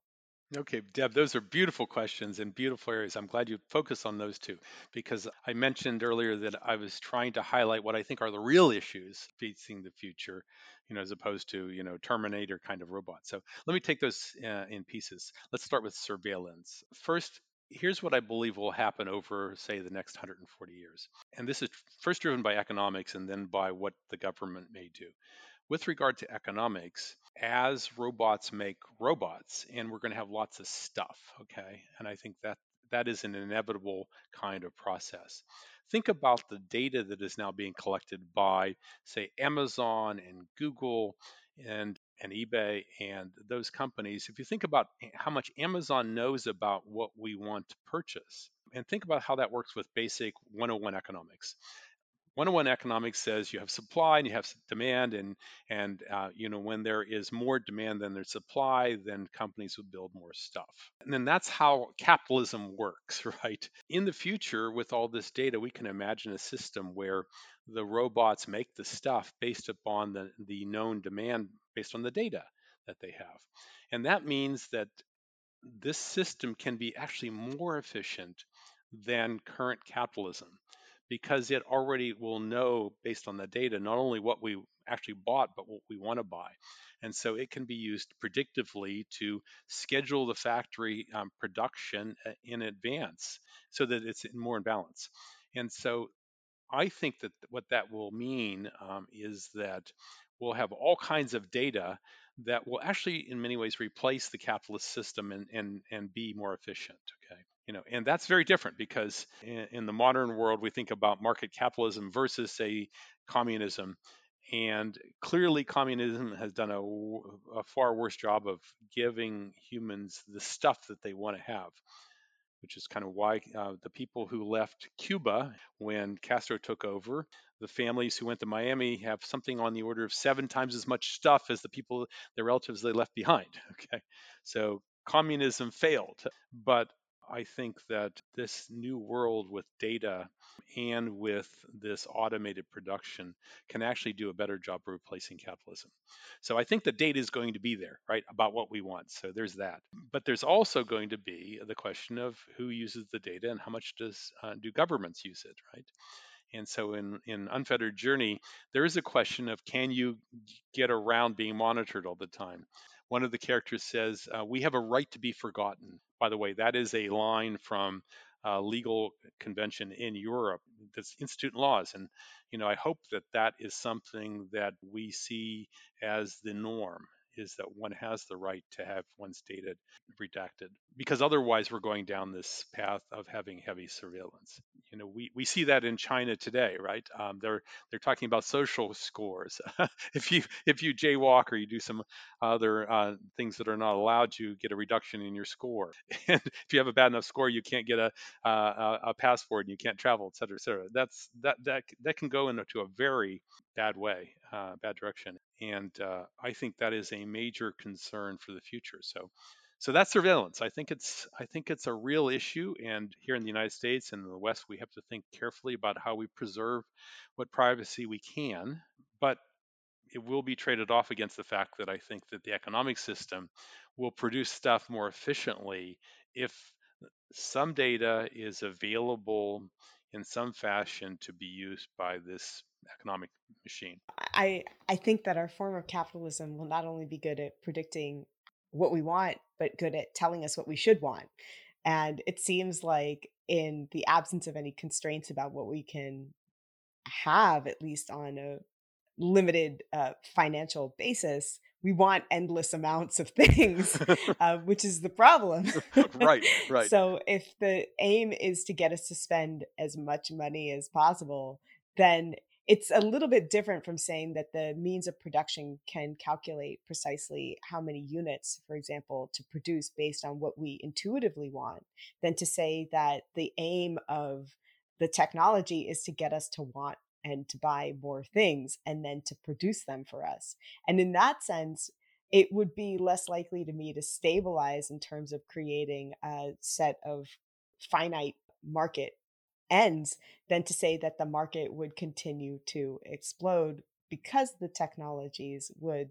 Okay, Deb, those are beautiful questions and beautiful areas. I'm glad you focus on those two because I mentioned earlier that I was trying to highlight what I think are the real issues facing the future, you know, as opposed to, you know, Terminator kind of robots. So let me take those uh, in pieces. Let's start with surveillance. First, here's what I believe will happen over, say, the next 140 years. And this is first driven by economics and then by what the government may do. With regard to economics, as robots make robots, and we're going to have lots of stuff, okay? And I think that that is an inevitable kind of process. Think about the data that is now being collected by, say, Amazon and Google and and eBay and those companies. If you think about how much Amazon knows about what we want to purchase, and think about how that works with basic 101 economics. 101 economics says you have supply and you have demand and and uh, you know when there is more demand than there's supply then companies will build more stuff. And then that's how capitalism works right? In the future with all this data we can imagine a system where the robots make the stuff based upon the, the known demand based on the data that they have. And that means that this system can be actually more efficient than current capitalism because it already will know based on the data not only what we actually bought but what we want to buy. And so it can be used predictively to schedule the factory um, production uh, in advance so that it's more in balance. And so i think that what that will mean um, is that we'll have all kinds of data that will actually in many ways replace the capitalist system and, and, and be more efficient okay you know and that's very different because in, in, the modern world we think about market capitalism versus say communism and clearly communism has done a, a far worse job of giving humans the stuff that they want to have which is kind of why uh, the people who left Cuba when Castro took over, the families who went to Miami have something on the order of seven times as much stuff as the people, their relatives they left behind. Okay. So communism failed. But I think that this new world with data and with this automated production can actually do a better job of replacing capitalism. So I think the data is going to be there, right, about what we want. So there's that. But there's also going to be the question of who uses the data and how much does uh, do governments use it, right? And so in, in Unfettered Journey, there is a question of can you get around being monitored all the time? One of the characters says, uh, We have a right to be forgotten. By the way, that is a line from a legal convention in Europe that's institute laws. And, you know, I hope that that is something that we see as the norm is that one has the right to have one's data redacted because otherwise we're going down this path of having heavy surveillance you know we, we see that in china today right? Um, they're they're talking about social scores. If you if you jaywalk or you do some other uh, things that are not allowed you get a reduction in your score. And if you have a bad enough score you can't get a a, a passport and you can't travel et cetera et cetera. That's that that that can go into a very bad way uh, bad direction. And uh, I think that is a major concern for the future. So, so that's surveillance. I think it's I think it's a real issue, and here in the United States and in the West, we have to think carefully about how we preserve what privacy we can, but it will be traded off against the fact that I think that the economic system will produce stuff more efficiently if some data is available in some fashion to be used by this economic machine. I I think that our form of capitalism will not only be good at predicting what we want, but good at telling us what we should want. And it seems like in the absence of any constraints about what we can have, at least on a limited uh, financial basis, we want endless amounts of things, uh, which is the problem. right, right. So if the aim is to get us to spend as much money as possible, then it's a little bit different from saying that the means of production can calculate precisely how many units, for example, to produce based on what we intuitively want, than to say that the aim of the technology is to get us to want and to buy more things and then to produce them for us. And in that sense, it would be less likely to me to stabilize in terms of creating a set of finite market ends than to say that the market would continue to explode because the technologies would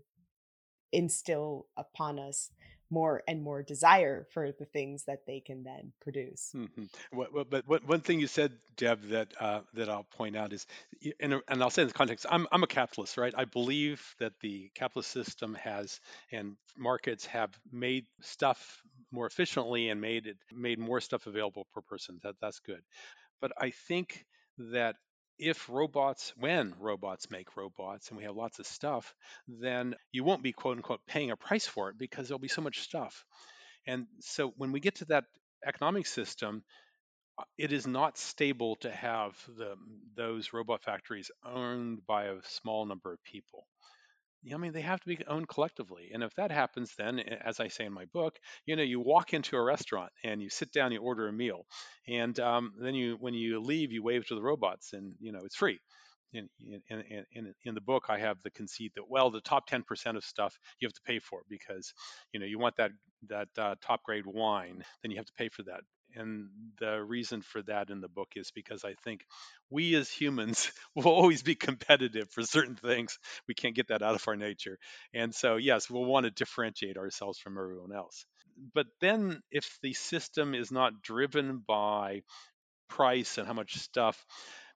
instill upon us more and more desire for the things that they can then produce. Mm-hmm. But one thing you said, Deb, that uh, that I'll point out is, and, and I'll say in the context, I'm I'm a capitalist, right? I believe that the capitalist system has and markets have made stuff more efficiently and made it made more stuff available per person. That that's good. But I think that if robots, when robots make robots and we have lots of stuff, then you won't be quote unquote paying a price for it because there'll be so much stuff. And so when we get to that economic system, uh, it is not stable to have the, those robot factories owned by a small number of people. I mean, they have to be owned collectively. And if that happens, then, as I say in my book, you know, you walk into a restaurant and you sit down, you order a meal, and um, then you, when you leave, you wave to the robots, and you know, it's free. In, in, in, in, the book, I have the conceit that well, the top 10% of stuff you have to pay for because you know you want that that uh, top grade wine, then you have to pay for that and the reason for that in the book is because I think we as humans will always be competitive for certain things. We can't get that out of our nature. And so, yes, we'll want to differentiate ourselves from everyone else. But then, if the system is not driven by price and how much stuff,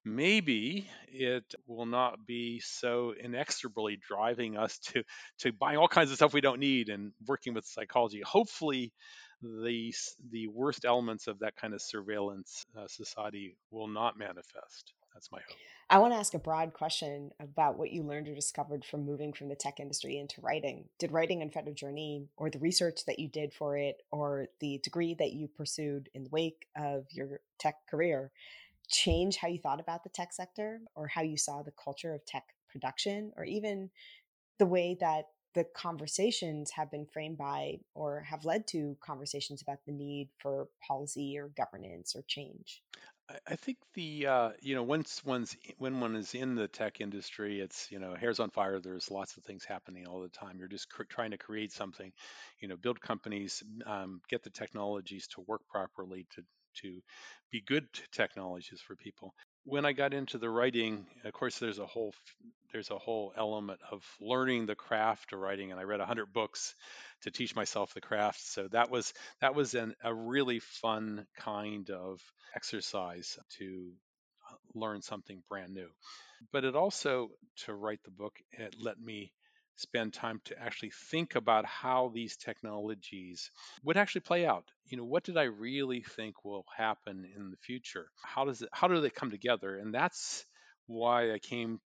maybe it will not be so inexorably driving us to to buying all kinds of stuff we don't need and working with psychology hopefully the the worst elements of that kind of surveillance uh, society will not manifest. That's my hope. I want to ask a broad question about what you learned or discovered from moving from the tech industry into writing. Did writing Unfettered Journey, or the research that you did for it, or the degree that you pursued in the wake of your tech career, change how you thought about the tech sector, or how you saw the culture of tech production, or even the way that the conversations have been framed by or have led to conversations about the need for policy or governance or change? I think the uh, you know once one's when one is in the tech industry, it's you know hair's on fire. There's lots of things happening all the time. You're just cr- trying to create something, you know, build companies, um, get the technologies to work properly to to be good technologies for people when I got into the writing, of course, there's a whole there's a whole element of learning the craft of writing, and I read 100 books to teach myself the craft. So that was that was an, a really fun kind of exercise to uh, learn something brand new. But it also to write the book, it let me spend time to actually think about how these technologies would actually play out. You know, what did I really think will happen in the future? How does it how do they come together? And that's why I came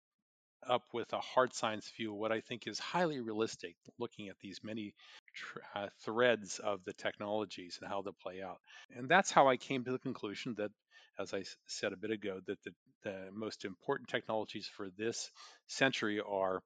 up with a hard science view, what I think is highly realistic, looking at these many tr- uh, threads of the technologies and how they play out. And that's how I came to the conclusion that, as I said a bit ago, that the, the most important technologies for this century are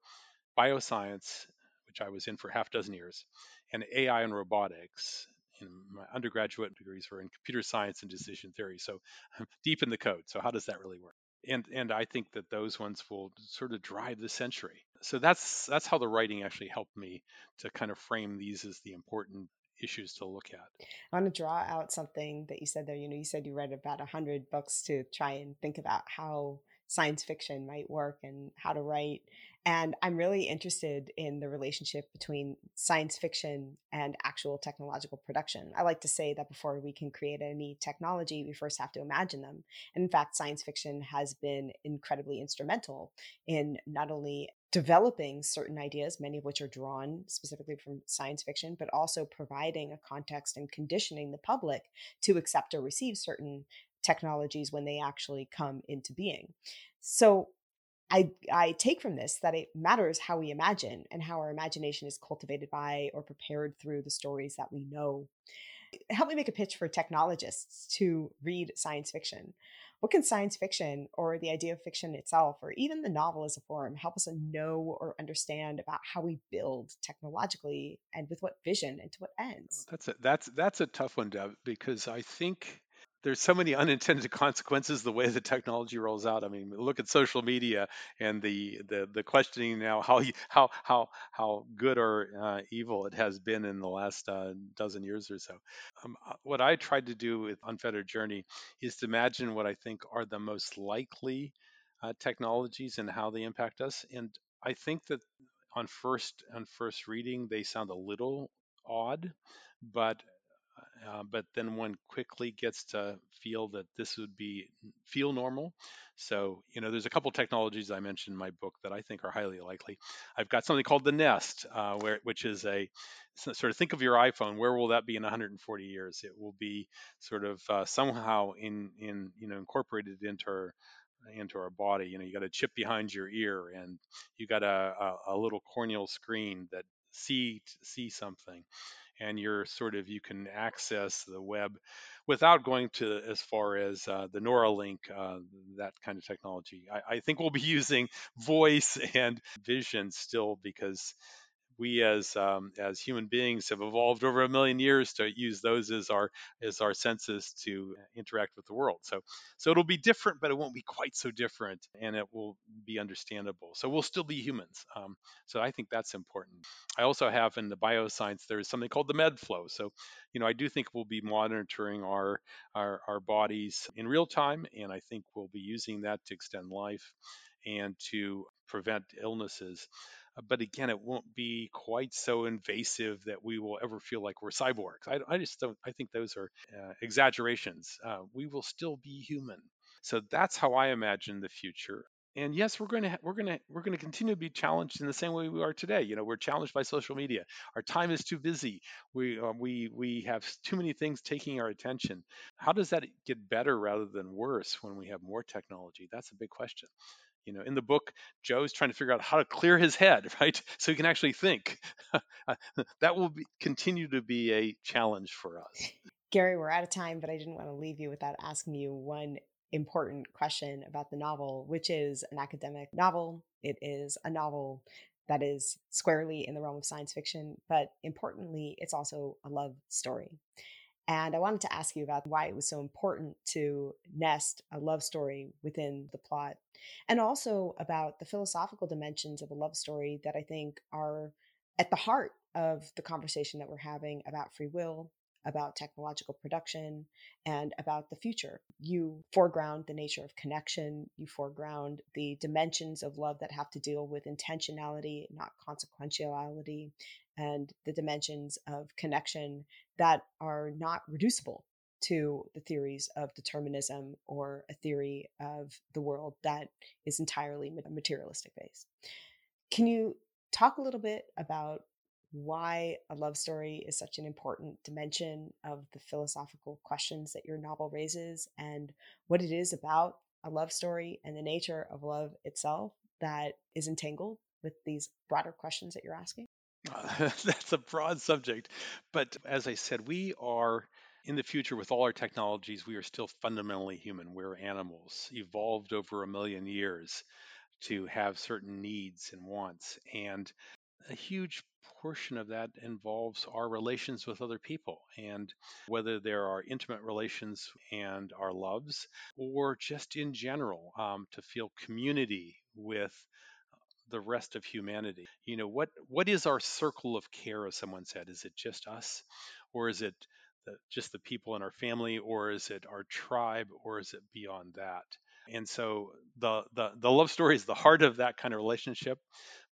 bioscience, which I was in for half a dozen years, and AI and robotics. And my undergraduate degrees were in computer science and decision theory. So I'm deep in the code. So how does that really work? And and I think that those ones will sort of drive the century. So that's that's how the writing actually helped me to kind of frame these as the important issues to look at. I want to draw out something that you said there. You know, you said you read about a hundred books to try and think about how science fiction might work and how to write. And I'm really interested in the relationship between science fiction and actual technological production. I like to say that before we can create any technology, we first have to imagine them. And in fact, science fiction has been incredibly instrumental in not only developing certain ideas, many of which are drawn specifically from science fiction, but also providing a context and conditioning the public to accept or receive certain technologies when they actually come into being. So I, I take from this that it matters how we imagine and how our imagination is cultivated by or prepared through the stories that we know. Help me make a pitch for technologists to read science fiction. What can science fiction or the idea of fiction itself, or even the novel as a form, help us know or understand about how we build technologically and with what vision and to what oh, ends? That's a that's that's a tough one, Deb, because I think there's so many unintended consequences the way the technology rolls out. I mean, look at social media and the the, the questioning now how how how how good or uh, evil it has been in the last uh, dozen years or so. Um, uh, what I tried to do with Unfettered Journey is to imagine what I think are the most likely uh, technologies and how they impact us. And I think that on first on first reading they sound a little odd, but uh, but then one quickly gets to feel that this would be feel normal. So you know, there's a couple technologies I mentioned in my book that I think are highly likely. I've got something called the Nest, uh, where which is a sort of think of your iPhone. Where will that be in 140 years? It will be sort of uh, somehow in in you know incorporated into our into our body. You know, you got a chip behind your ear, and you got a, a, a little corneal screen that see see something and you're sort of you can access the web without going to as far as uh, the Neuralink, uh, that kind of technology. I, I, think we'll be using voice and vision still because we as um, as human beings have evolved over a million years to use those as our as our senses to interact with the world. So so it'll be different, but it won't be quite so different, and it will be understandable. So we'll still be humans. Um, so I think that's important. I also have in the bioscience there is something called the MedFlow. So you know I do think we'll be monitoring our our, our bodies in real time, and I think we'll be using that to extend life and to prevent illnesses. But again, it won't be quite so invasive that we will ever feel like we're cyborgs. I, I just don't. I think those are uh, exaggerations. Uh, we will still be human. So that's how I imagine the future. And yes, we're going to we're going to we're going to continue to be challenged in the same way we are today. You know, we're challenged by social media. Our time is too busy. We uh, we we have too many things taking our attention. How does that get better rather than worse when we have more technology? That's a big question you know in the book joe's trying to figure out how to clear his head right? So he can actually think. That will be, continue to be a challenge for us. Gary we're out of time but i didn't want to leave you without asking you one important question about the novel which is an academic novel. It is a novel that is squarely in the realm of science fiction but importantly it's also a love story and I wanted to ask you about why it was so important to nest a love story within the plot, and also about the philosophical dimensions of a love story that I think are at the heart of the conversation that we're having about free will, about technological production, and about the future. You foreground the nature of connection, you foreground the dimensions of love that have to deal with intentionality, not consequentiality, and the dimensions of connection that are not reducible to the theories of determinism or a theory of the world that is entirely materialistic based. Can you talk a little bit about why a love story is such an important dimension of the philosophical questions that your novel raises and what it is about a love story and the nature of love itself that is entangled with these broader questions that you're asking? That's a broad subject. But as I said, we are in the future with all our technologies, we are still fundamentally human. We're animals, evolved over a million years to have certain needs and wants. And a huge portion of that involves our relations with other people and whether there are intimate relations and our loves or just in general um, to feel community with the rest of humanity. You know, what what is our circle of care, as someone said? Is it just us, or is it the, just the people in our family, or is it our tribe, or is it beyond that? And so the the the love story is the heart of that kind of relationship.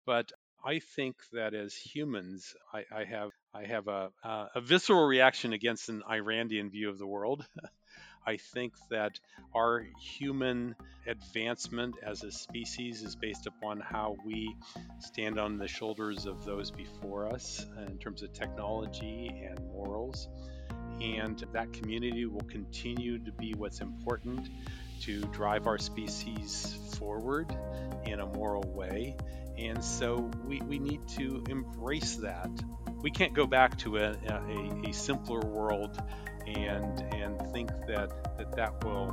But I think that as humans, I, I have I have a, a visceral reaction against an Ayn Randian view of the world. I think that our human advancement as a species is based upon how we stand on the shoulders of those before us in terms of technology and morals. And that community will continue to be what's important to drive our species forward in a moral way. And so we, we need to embrace that. We can't go back to a, a, a simpler world and and think that that, that will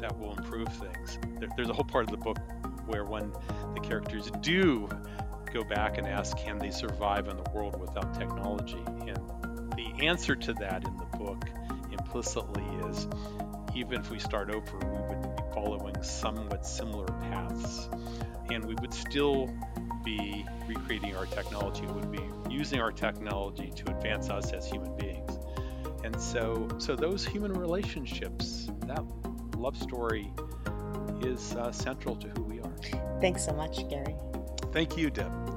that will improve things. There, there's a whole part of the book where when the characters do go back and ask, can they survive in the world without technology? And the answer to that in the book implicitly is even if we start over, we would be following somewhat similar paths. And we would still be recreating our technology, we would be using our technology to advance us as human beings. And so, so those human relationships, that love story is uh, central to who we are. Thanks so much, Gary. Thank you, Deb.